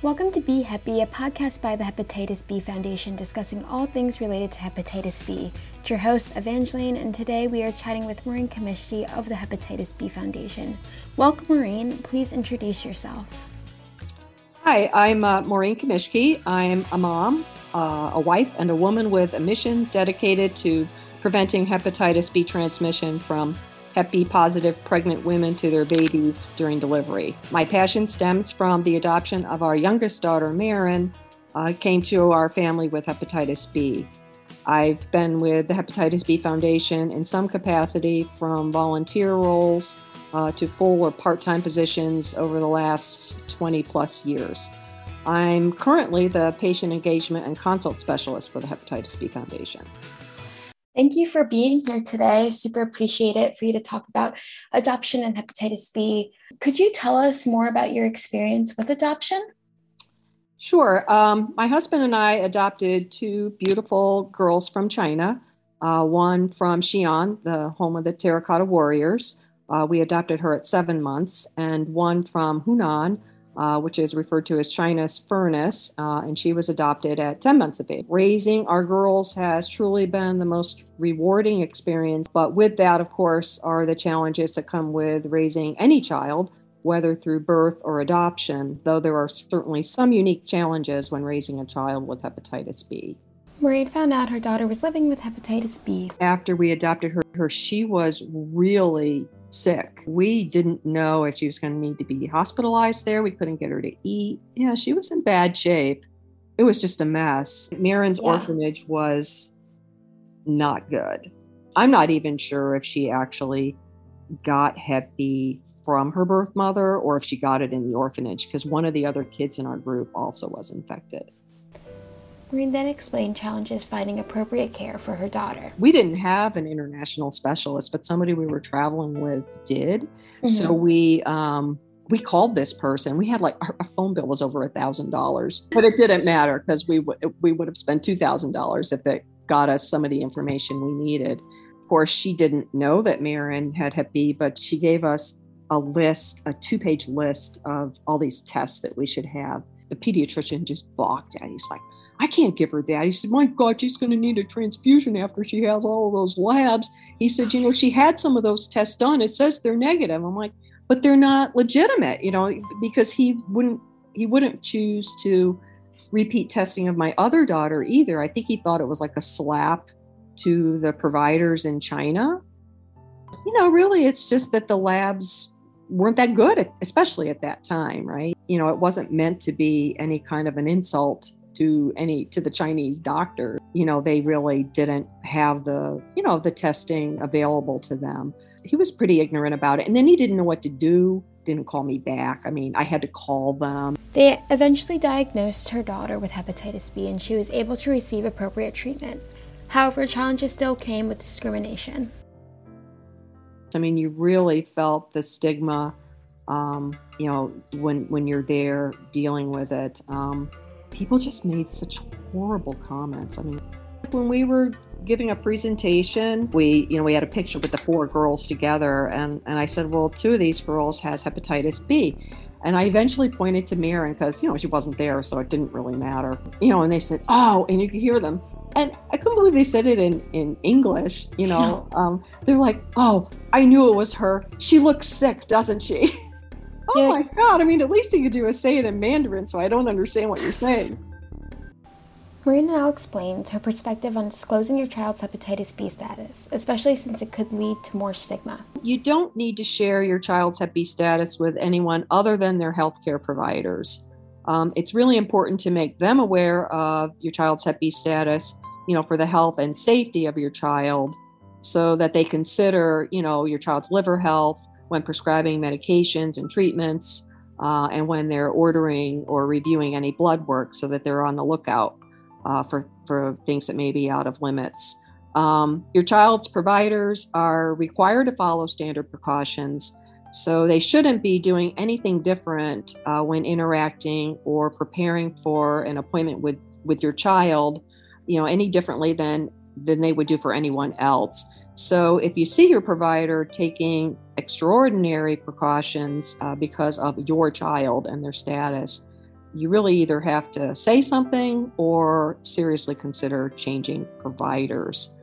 Welcome to B Heppy, a podcast by the Hepatitis B Foundation discussing all things related to hepatitis B. It's your host, Evangeline, and today we are chatting with Maureen Kamischke of the Hepatitis B Foundation. Welcome, Maureen. Please introduce yourself. Hi, I'm uh, Maureen Kamischke. I'm a mom, uh, a wife, and a woman with a mission dedicated to preventing hepatitis B transmission from Hep B positive pregnant women to their babies during delivery. My passion stems from the adoption of our youngest daughter, Marin, uh, came to our family with hepatitis B. I've been with the Hepatitis B Foundation in some capacity from volunteer roles uh, to full or part time positions over the last 20 plus years. I'm currently the patient engagement and consult specialist for the Hepatitis B Foundation. Thank you for being here today. Super appreciate it for you to talk about adoption and hepatitis B. Could you tell us more about your experience with adoption? Sure. Um, my husband and I adopted two beautiful girls from China, uh, one from Xi'an, the home of the Terracotta Warriors. Uh, we adopted her at seven months, and one from Hunan, uh, which is referred to as China's furnace, uh, and she was adopted at 10 months of age. Raising our girls has truly been the most rewarding experience, but with that, of course, are the challenges that come with raising any child, whether through birth or adoption, though there are certainly some unique challenges when raising a child with hepatitis B. Maureen found out her daughter was living with hepatitis B. After we adopted her, her she was really sick. We didn't know if she was going to need to be hospitalized there. We couldn't get her to eat. Yeah, she was in bad shape. It was just a mess. Marin's yeah. orphanage was not good. I'm not even sure if she actually got Hep B from her birth mother or if she got it in the orphanage because one of the other kids in our group also was infected. Maureen then explained challenges finding appropriate care for her daughter. We didn't have an international specialist, but somebody we were traveling with did. Mm-hmm. So we um, we called this person. We had like our, phone bill was over a thousand dollars, but it didn't matter because we w- we would have spent two thousand dollars if it got us some of the information we needed. Of course, she didn't know that Marin had Hep B, but she gave us a list, a two page list of all these tests that we should have. The pediatrician just balked at. It. He's like, I can't give her that. He said, My God, she's going to need a transfusion after she has all those labs. He said, You know, she had some of those tests done. It says they're negative. I'm like, but they're not legitimate, you know, because he wouldn't he wouldn't choose to repeat testing of my other daughter either. I think he thought it was like a slap to the providers in China. You know, really it's just that the labs weren't that good, especially at that time, right? You know, it wasn't meant to be any kind of an insult to any to the Chinese doctor. You know, they really didn't have the, you know, the testing available to them. He was pretty ignorant about it. And then he didn't know what to do, didn't call me back. I mean, I had to call them. They eventually diagnosed her daughter with hepatitis B and she was able to receive appropriate treatment. However, challenges still came with discrimination. I mean, you really felt the stigma, um, you know, when when you're there dealing with it. Um, people just made such horrible comments. I mean, when we were giving a presentation, we, you know, we had a picture with the four girls together, and and I said, well, two of these girls has hepatitis B. And I eventually pointed to Marin because, you know, she wasn't there, so it didn't really matter. You know, and they said, oh, and you could hear them. And I couldn't believe they said it in, in English, you know. Um, they're like, oh, I knew it was her. She looks sick, doesn't she? Oh yeah. my god! I mean, at least you could do is say it in Mandarin, so I don't understand what you're saying. Maureen now explains her perspective on disclosing your child's hepatitis B status, especially since it could lead to more stigma. You don't need to share your child's Hep B status with anyone other than their healthcare providers. Um, it's really important to make them aware of your child's Hep B status, you know, for the health and safety of your child, so that they consider, you know, your child's liver health, when prescribing medications and treatments, uh, and when they're ordering or reviewing any blood work so that they're on the lookout uh, for, for things that may be out of limits. Um, your child's providers are required to follow standard precautions, so they shouldn't be doing anything different uh, when interacting or preparing for an appointment with, with your child, you know, any differently than, than they would do for anyone else. So if you see your provider taking extraordinary precautions uh, because of your child and their status, you really either have to say something or seriously consider changing providers.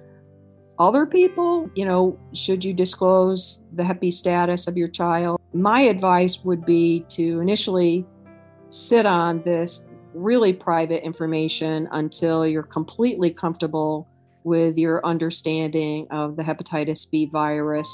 Other people, you know, should you disclose the B status of your child? My advice would be to initially sit on this really private information until you're completely comfortable with your understanding of the hepatitis B virus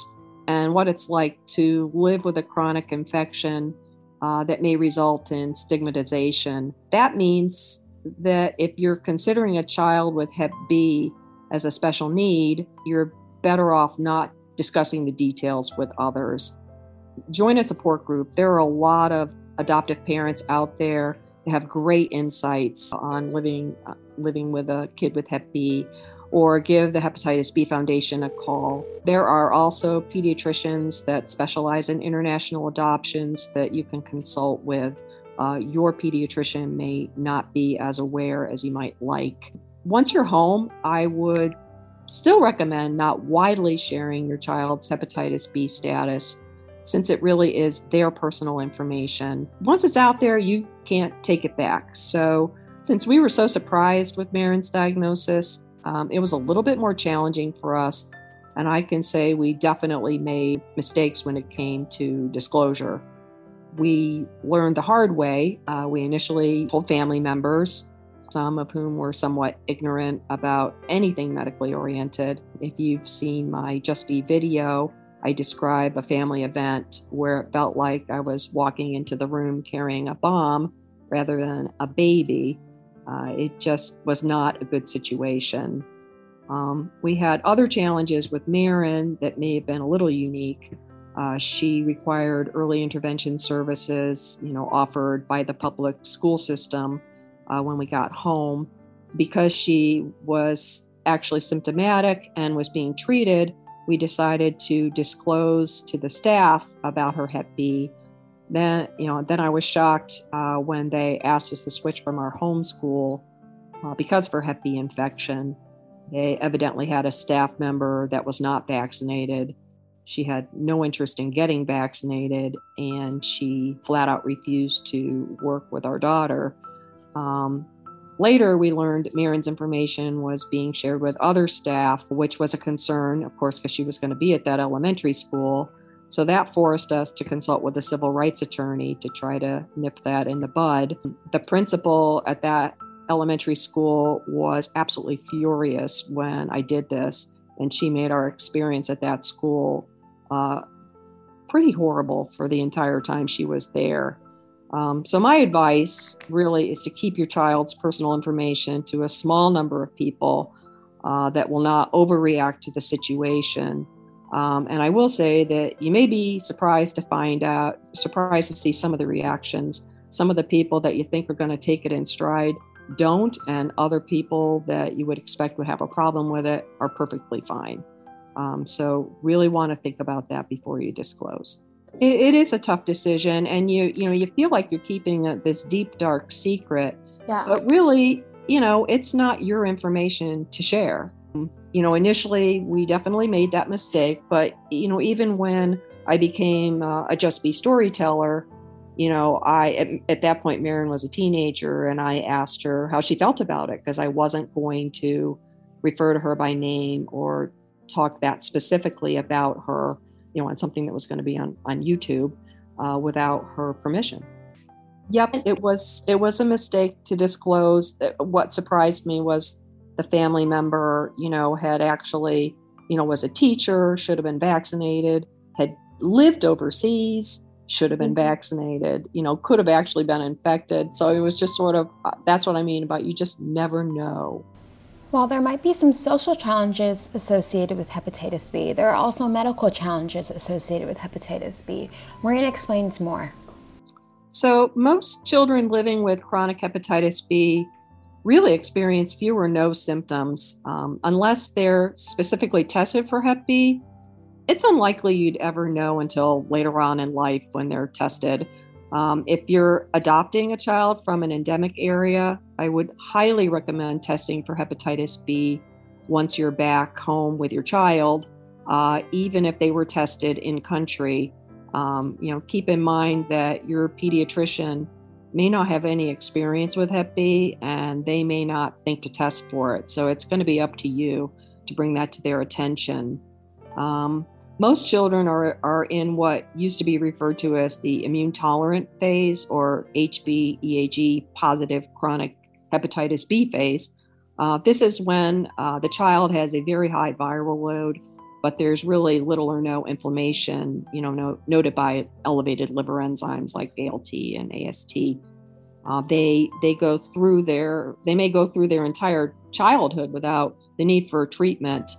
and what it's like to live with a chronic infection uh, that may result in stigmatization. That means that if you're considering a child with Hep B as a special need, you're better off not discussing the details with others. Join a support group. There are a lot of adoptive parents out there have great insights on living uh, living with a kid with Hep B or give the Hepatitis B Foundation a call. There are also pediatricians that specialize in international adoptions that you can consult with. Uh, your pediatrician may not be as aware as you might like. Once you're home, I would still recommend not widely sharing your child's hepatitis B status since it really is their personal information. Once it's out there, you can't take it back. So, since we were so surprised with Marin's diagnosis, um, it was a little bit more challenging for us. And I can say we definitely made mistakes when it came to disclosure. We learned the hard way. Uh, we initially told family members, some of whom were somewhat ignorant about anything medically oriented. If you've seen my Just B video, I describe a family event where it felt like I was walking into the room carrying a bomb rather than a baby. Uh, it just was not a good situation. Um, we had other challenges with Marin that may have been a little unique. Uh, she required early intervention services, you know, offered by the public school system uh, when we got home. Because she was actually symptomatic and was being treated, we decided to disclose to the staff about her Hep B. Then you know then i was shocked uh, when they asked us to switch from our homeschool uh, because of her hep b infection. They evidently had a staff member that was not vaccinated. She had no interest in getting vaccinated and she flat out refused to work with our daughter. Um, later we learned marin's information was being shared with other staff which was a concern of course because she was going to be at that elementary school so that forced us to consult with a civil rights attorney to try to nip that in the bud. The principal at that elementary school was absolutely furious when I did this, and she made our experience at that school uh, pretty horrible for the entire time she was there. Um, so, my advice really is to keep your child's personal information to a small number of people uh, that will not overreact to the situation um, and I will say that you may be surprised to find out, surprised to see some of the reactions. Some of the people that you think are going to take it in stride don't, and other people that you would expect would have a problem with it are perfectly fine. Um, so really want to think about that before you disclose. It, it is a tough decision, and you you know you feel like you're keeping a, this deep dark secret, yeah. but really you know it's not your information to share. You know, initially we definitely made that mistake, but you know, even when I became uh, a Just B storyteller, you know, I at, at, that point Marin was a teenager, and I asked her how she felt about it because I wasn't going to refer to her by name or talk that specifically about her, you know, on something that was going to be on on YouTube uh, without her permission. Yep, it was it was a mistake to disclose. What surprised me was the family member, you know, had actually, you know, was a teacher, should have been vaccinated, had lived overseas, should have been mm-hmm. vaccinated, you know, could have actually been infected. So it was just sort of uh, that's what I mean about you just never know. While there might be some social challenges associated with hepatitis B, there are also medical challenges associated with hepatitis B. Maureen explains more. So, most children living with chronic hepatitis B really experience few or no symptoms um, unless they're specifically tested for Hep B. It's unlikely you'd ever know until later on in life when they're tested. Um, if you're adopting a child from an endemic area, I would highly recommend testing for hepatitis B once you're back home with your child, uh, even if they were tested in country. Um, you know, keep in mind that your pediatrician may not have any experience with Hep B and they may not think to test for it. So it's going to be up to you to bring that to their attention. Um, most children are, are in what used to be referred to as the immune tolerant phase or HBeAg positive chronic hepatitis B phase. Uh, this is when uh, the child has a very high viral load, but there's really little or no inflammation, you know, no, noted by elevated liver enzymes like ALT and AST. Uh, they they go through their they may go through their entire childhood without the need for treatment.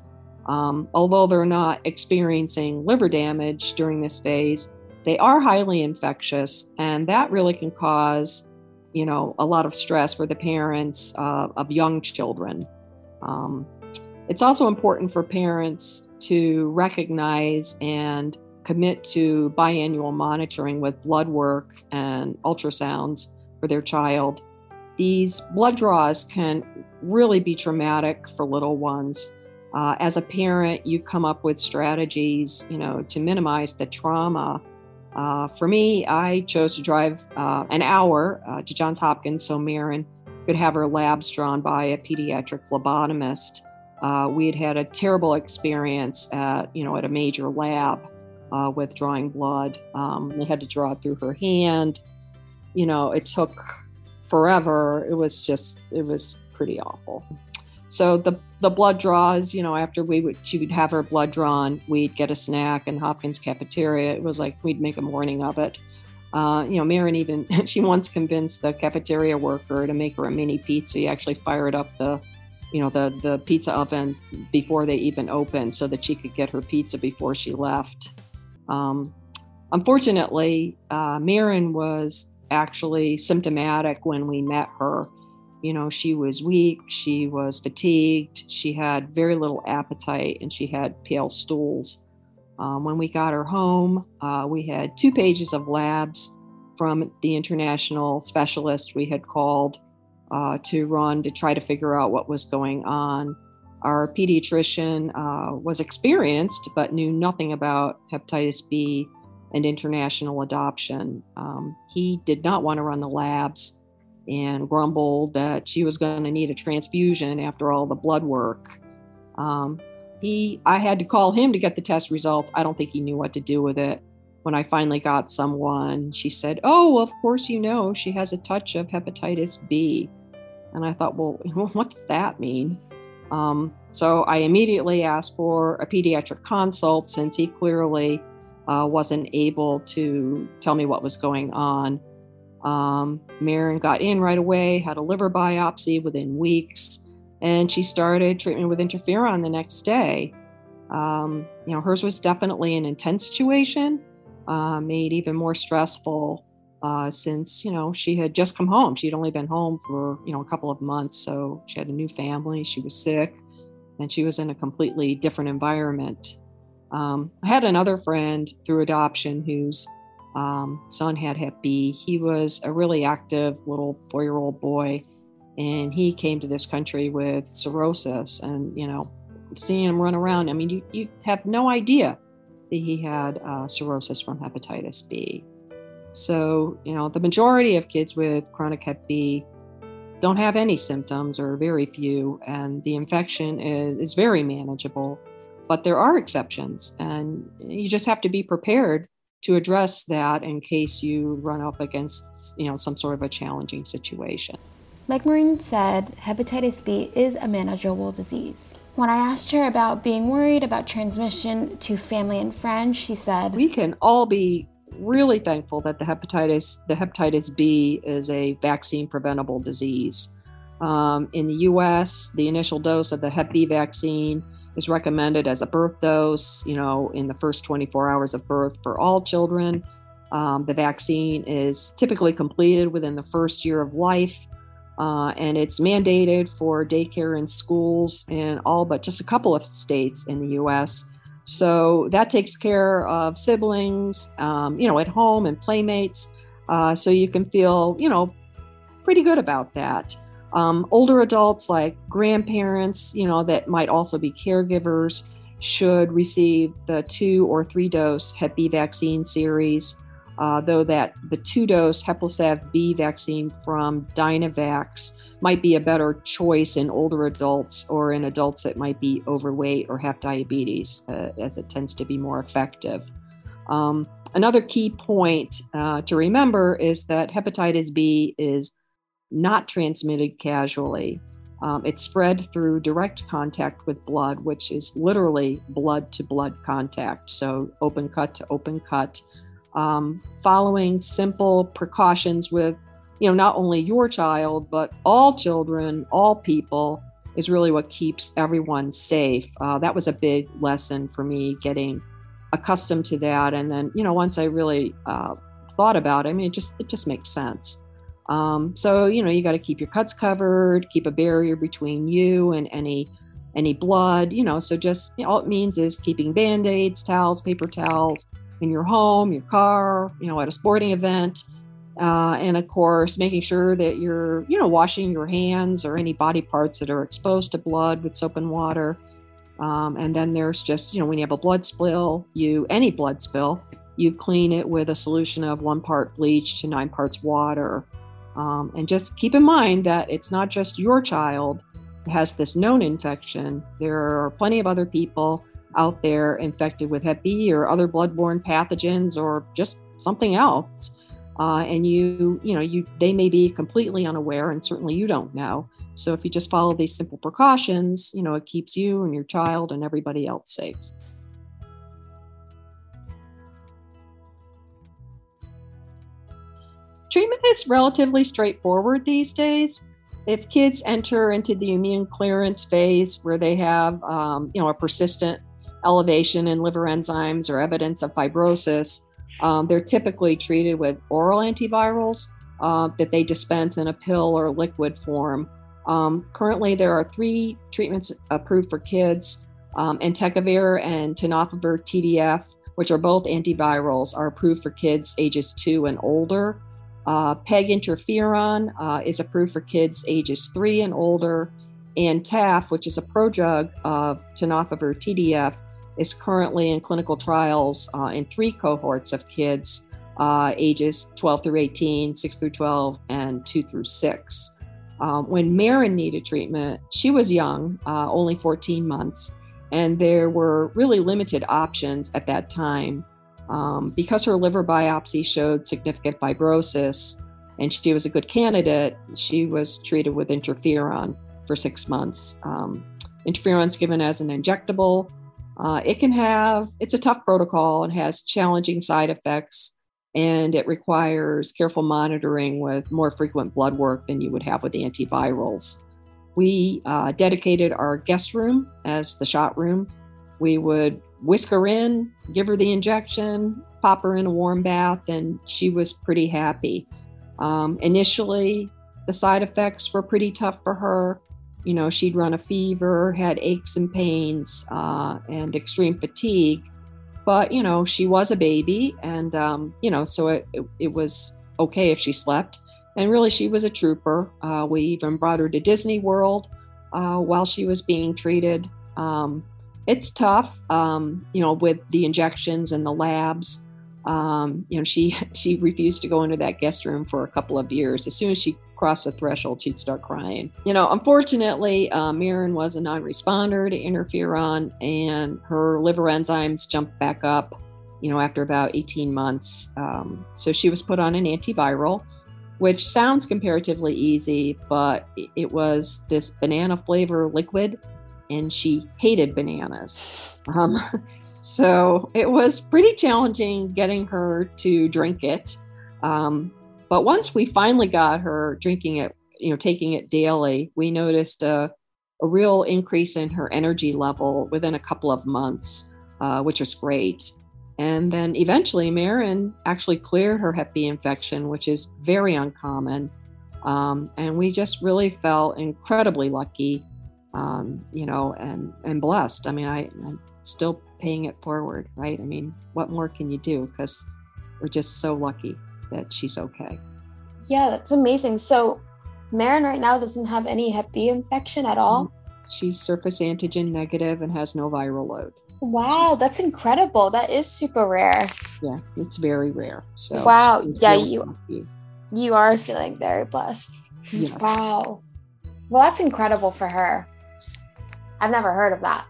Um, although they're not experiencing liver damage during this phase, they are highly infectious, and that really can cause you know, a lot of stress for the parents uh, of young children. Um, it's also important for parents to recognize and commit to biannual monitoring with blood work and ultrasounds for their child. These blood draws can really be traumatic for little ones. Uh, as a parent, you come up with strategies, you know, to minimize the trauma uh, for me, I chose to drive uh, an hour uh, to Johns Hopkins so Marin could have her labs drawn by a pediatric phlebotomist. Uh, we had had a terrible experience at, you know, at a major lab uh, with drawing blood. Um, they had to draw it through her hand. You know, it took forever. It was just, it was pretty awful. So the the blood draws, you know, after we would she would have her blood drawn, we'd get a snack in Hopkins cafeteria. It was like we'd make a morning of it. Uh, you know, Marin even she once convinced the cafeteria worker to make her a mini pizza. He actually fired up the, you know, the the pizza oven before they even opened, so that she could get her pizza before she left. Um, unfortunately, uh, Marin was actually symptomatic when we met her. You know, she was weak, she was fatigued, she had very little appetite, and she had pale stools. Um, when we got her home, uh, we had two pages of labs from the international specialist we had called uh, to run to try to figure out what was going on. Our pediatrician uh, was experienced but knew nothing about hepatitis B and international adoption. Um, he did not want to run the labs and grumbled that she was going to need a transfusion after all the blood work. Um, he, I had to call him to get the test results. I don't think he knew what to do with it. When I finally got someone, she said, "Oh, well, of course you know she has a touch of hepatitis B," and I thought, "Well, what does that mean?" Um, so I immediately asked for a pediatric consult since he clearly uh, wasn't able to tell me what was going on. Um, Marin got in right away, had a liver biopsy within weeks, and she started treatment with interferon the next day. Um, you know, hers was definitely an intense situation, uh, made even more stressful uh, since, you know, she had just come home. She'd only been home for, you know, a couple of months. So she had a new family, she was sick, and she was in a completely different environment. Um, I had another friend through adoption who's um, son had Hep B. He was a really active little four year old boy, and he came to this country with cirrhosis. And, you know, seeing him run around, I mean, you, you have no idea that he had uh, cirrhosis from hepatitis B. So, you know, the majority of kids with chronic Hep B don't have any symptoms or very few, and the infection is, is very manageable. But there are exceptions, and you just have to be prepared to address that in case you run up against you know some sort of a challenging situation. Like Maureen said, hepatitis B is a manageable disease. When I asked her about being worried about transmission to family and friends, she said, "We can all be really thankful that the hepatitis the hepatitis B is a vaccine preventable disease. Um, in the U.S., the initial dose of the Hep B vaccine is recommended as a birth dose, you know, in the first 24 hours of birth for all children. Um, the vaccine is typically completed within the first year of life, uh, and it's mandated for daycare and schools in all but just a couple of states in the US. So that takes care of siblings, um, you know, at home and playmates. Uh, so you can feel, you know, pretty good about that. Um, older adults, like grandparents, you know, that might also be caregivers, should receive the two or three dose Hep B vaccine series. uh, though that the two-dose Heplisav B vaccine from Dynavax might be a better choice in older adults or in adults that might be overweight or have diabetes, uh, as it tends to be more effective. Um, another key point uh, to remember is that hepatitis B is not transmitted casually. Um, it's spread through direct contact with blood, which is literally blood to blood contact. So, open cut to open cut. Um, following simple precautions with you know, not only your child, but all children, all people is really what keeps everyone safe. Uh, that was a big lesson for me getting accustomed to that. And then, you know, once I really uh, thought about it, I mean, it just, it just makes sense. Um, so, you know, you got to keep your cuts covered, keep a barrier between you and any, any blood, you know, so just, you know, all it means is keeping band-aids, towels, paper towels in your home, your car, you know, at a sporting event, uh, and of course, making sure that you're, you know, washing your hands or any body parts that are exposed to blood with soap and water. Um, and then there's just, you know, when you have a blood spill, you any blood spill, you clean it with a solution of one part bleach to nine parts water. Um, and just keep in mind that it's not just your child has this known infection. There are plenty of other people out there infected with Hep B or other bloodborne pathogens or just something else. Uh, and you you know you they may be completely unaware and certainly you don't know. So if you just follow these simple precautions you know it keeps you and your child and everybody else safe treatment is relatively straightforward these days if kids enter into the immune clearance phase where they have um, you know a persistent elevation in liver enzymes or evidence of fibrosis um, they're typically treated with oral antivirals uh, that they dispense in a pill or liquid form. Um, currently, there are three treatments approved for kids um, entecavir and tenofovir TDF, which are both antivirals, are approved for kids ages two and older. Uh, PEG interferon uh, is approved for kids ages three and older. And TAF, which is a prodrug of tenofovir TDF, is currently in clinical trials uh, in three cohorts of kids uh, ages 12 through 18, 6 through 12, and 2 through 6. Um, when Marin needed treatment, she was young, uh, only 14 months, and there were really limited options at that time. Um, because her liver biopsy showed significant fibrosis and she was a good candidate, she was treated with interferon for six months. Um, interferon's given as an injectable uh, it can have, it's a tough protocol and has challenging side effects, and it requires careful monitoring with more frequent blood work than you would have with antivirals. We uh, dedicated our guest room as the shot room. We would whisk her in, give her the injection, pop her in a warm bath, and she was pretty happy. Um, initially, the side effects were pretty tough for her you know, she'd run a fever, had aches and pains, uh, and extreme fatigue. But, you know, she was a baby, and, um, you know, so it, it, it, was okay if she slept. And really, she was a trooper. Uh, we even brought her to Disney World uh, while she was being treated. Um, it's tough, um, you know, with the injections and the labs. Um, you know, she she refused to go into that guest room for a couple of years. As soon as she crossed the threshold, she'd start crying. You know, unfortunately, uh, Marin was a non responder to interferon, and her liver enzymes jumped back up, you know, after about 18 months. Um, so she was put on an antiviral, which sounds comparatively easy, but it was this banana flavor liquid, and she hated bananas. Um, so it was pretty challenging getting her to drink it. Um, but once we finally got her drinking it, you know, taking it daily, we noticed a, a real increase in her energy level within a couple of months, uh, which was great. And then eventually, Marin actually cleared her Hep B infection, which is very uncommon. Um, and we just really felt incredibly lucky, um, you know, and and blessed. I mean, I, I'm still paying it forward, right? I mean, what more can you do? Because we're just so lucky that she's okay. Yeah, that's amazing. So Marin right now doesn't have any Hep B infection at all. She's surface antigen negative and has no viral load. Wow, that's incredible. That is super rare. Yeah, it's very rare. So wow, yeah, you lucky. you are feeling very blessed. Yes. Wow. Well, that's incredible for her. I've never heard of that.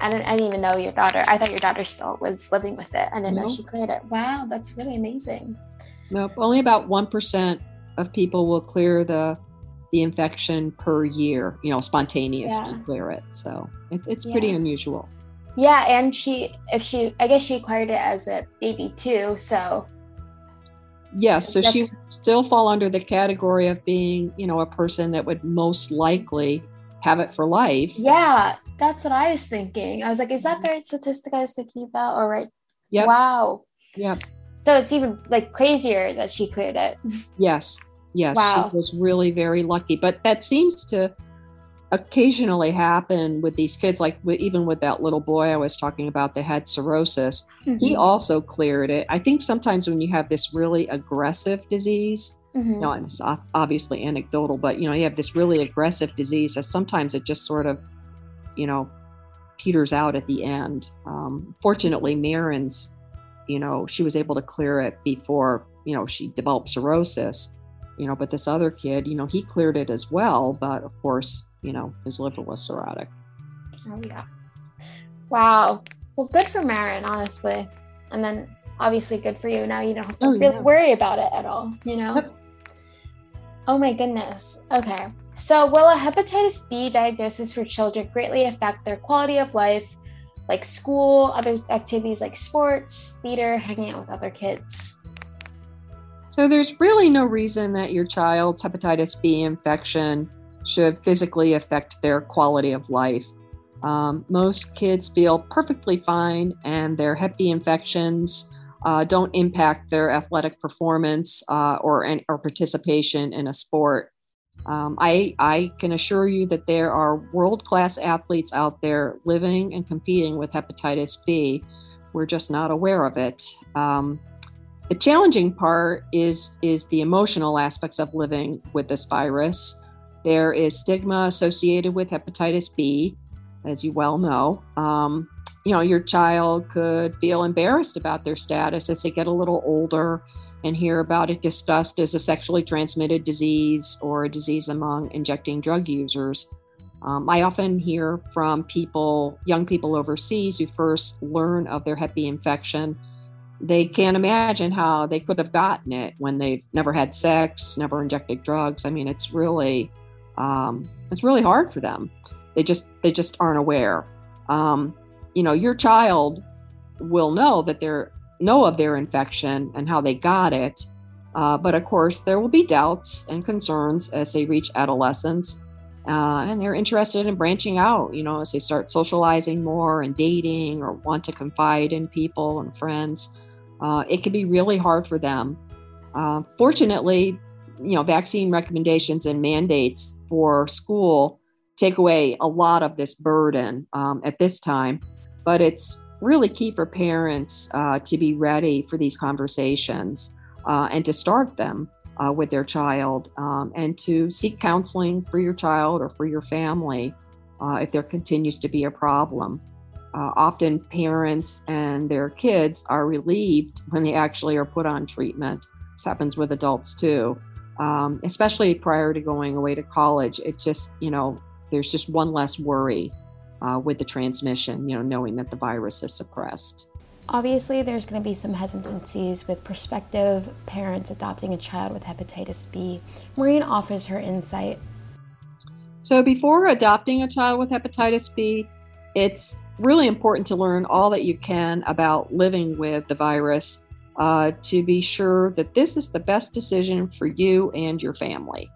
I didn't, I didn't even know your daughter. I thought your daughter still was living with it. I didn't know she cleared it. Wow, that's really amazing. Nope. Only about 1% of people will clear the the infection per year, you know, spontaneously yeah. clear it. So it, it's yeah. pretty unusual. Yeah. And she, if she, I guess she acquired it as a baby too. So Yes, so, so she still fall under the category of being, you know, a person that would most likely have it for life. Yeah, that's what I was thinking. I was like, is that the right statistic I was thinking about? Or right? Yeah. Wow. Yeah. So it's even like crazier that she cleared it. Yes. Yes. Wow. She was really very lucky. But that seems to occasionally happen with these kids, like even with that little boy I was talking about that had cirrhosis. Mm-hmm. He also cleared it. I think sometimes when you have this really aggressive disease, mm-hmm. it's obviously anecdotal, but you know, you have this really aggressive disease that sometimes it just sort of, you know, peters out at the end. Um, fortunately, Marin's, you know, she was able to clear it before, you know, she developed cirrhosis. You know, but this other kid, you know, he cleared it as well, but of course, you know, his liver was cirrhotic. Oh yeah. Wow. Well, good for Marin, honestly. And then obviously good for you. Now you don't have to oh, really yeah. worry about it at all, you know? Yep. Oh my goodness. Okay. So, will a hepatitis B diagnosis for children greatly affect their quality of life, like school, other activities like sports, theater, hanging out with other kids? So, there's really no reason that your child's hepatitis B infection should physically affect their quality of life. Um, most kids feel perfectly fine, and their Hep B infections uh, don't impact their athletic performance uh, or, or participation in a sport. Um, I, I can assure you that there are world class athletes out there living and competing with hepatitis B. We're just not aware of it. Um, the challenging part is, is the emotional aspects of living with this virus. There is stigma associated with hepatitis B, as you well know. Um, you know, your child could feel embarrassed about their status as they get a little older and hear about it discussed as a sexually transmitted disease or a disease among injecting drug users. Um, I often hear from people, young people overseas, who first learn of their Hep B infection. They can't imagine how they could have gotten it when they've never had sex, never injected drugs. I mean, it's really um, it's really hard for them. They just they just aren't aware. Um, you know, your child will know that they're know of their infection and how they got it. Uh, but of course, there will be doubts and concerns as they reach adolescence. Uh, and they're interested in branching out, you know, as they start socializing more and dating or want to confide in people and friends. Uh, it can be really hard for them. Uh, fortunately, you know, vaccine recommendations and mandates for school take away a lot of this burden um, at this time. But it's really key for parents uh, to be ready for these conversations uh, and to start them uh, with their child um, and to seek counseling for your child or for your family uh, if there continues to be a problem. Uh, often parents and their kids are relieved when they actually are put on treatment. This happens with adults too um, especially prior to going away to college. It just, you know, there's just one less worry uh, with the transmission, you know, knowing that the virus is suppressed. Obviously, there's going to be some hesitancies with prospective parents adopting a child with hepatitis B. Maureen offers her insight. So, before adopting a child with hepatitis B, it's really important to learn all that you can about living with the virus uh, to be sure that this is the best decision for you and your family.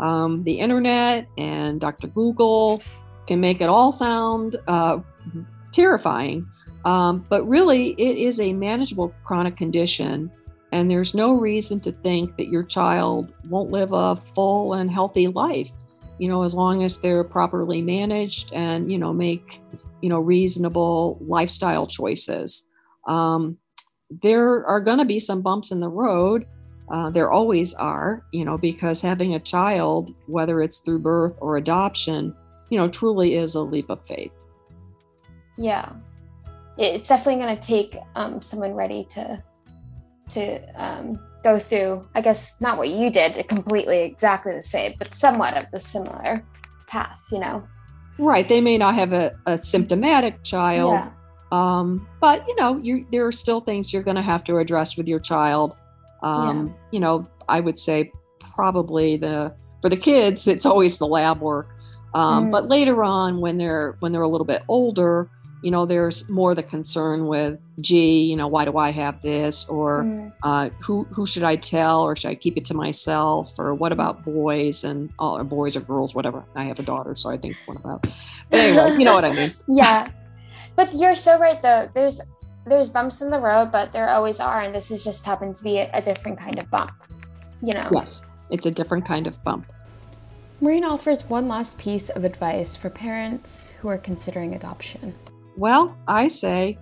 Um, the internet and Dr. Google can make it all sound uh, terrifying, um, but really it is a manageable chronic condition, and there's no reason to think that your child won't live a full and healthy life. You know, as long as they're properly managed and you know make you know reasonable lifestyle choices. Um, there are going to be some bumps in the road. Uh, there always are, you know, because having a child, whether it's through birth or adoption, you know, truly is a leap of faith. Yeah. it's definitely going to take um, someone ready to to um, go through. I guess not what you did, completely exactly the same, but somewhat of the similar path. You know. Right. They may not have a, a symptomatic child. Yeah. Um, but you know, you there are still things you're going to have to address with your child. Um, yeah. You know, I would say probably the for the kids, it's always the lab work. Um, mm. But later on, when they're when they're a little bit older, you know, there's more the concern with, gee, you know, why do I have this, or mm. uh, who who should I tell, or should I keep it to myself, or what about boys and all, or boys or girls, whatever. I have a daughter, so I think what about. But anyway, you know what I mean. Yeah, but you're so right though. There's there's bumps in the road, but there always are, and this has just happened to be a, a different kind of bump. You know. Yes, it's a different kind of bump. Maureen offers one last piece of advice for parents who are considering adoption. Well, I say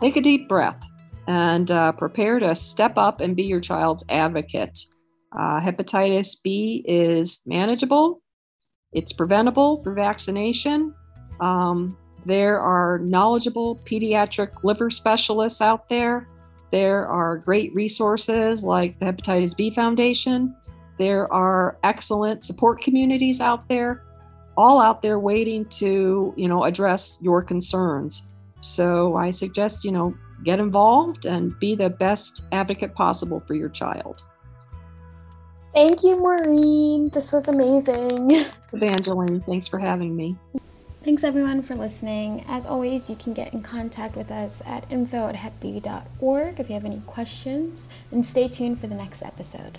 take a deep breath and uh, prepare to step up and be your child's advocate. Uh, hepatitis B is manageable, it's preventable through vaccination. Um, there are knowledgeable pediatric liver specialists out there. There are great resources like the Hepatitis B Foundation. There are excellent support communities out there, all out there waiting to, you know, address your concerns. So I suggest, you know, get involved and be the best advocate possible for your child. Thank you, Maureen. This was amazing. Evangeline, thanks for having me. Thanks everyone for listening. As always, you can get in contact with us at info at hepb.org if you have any questions, and stay tuned for the next episode.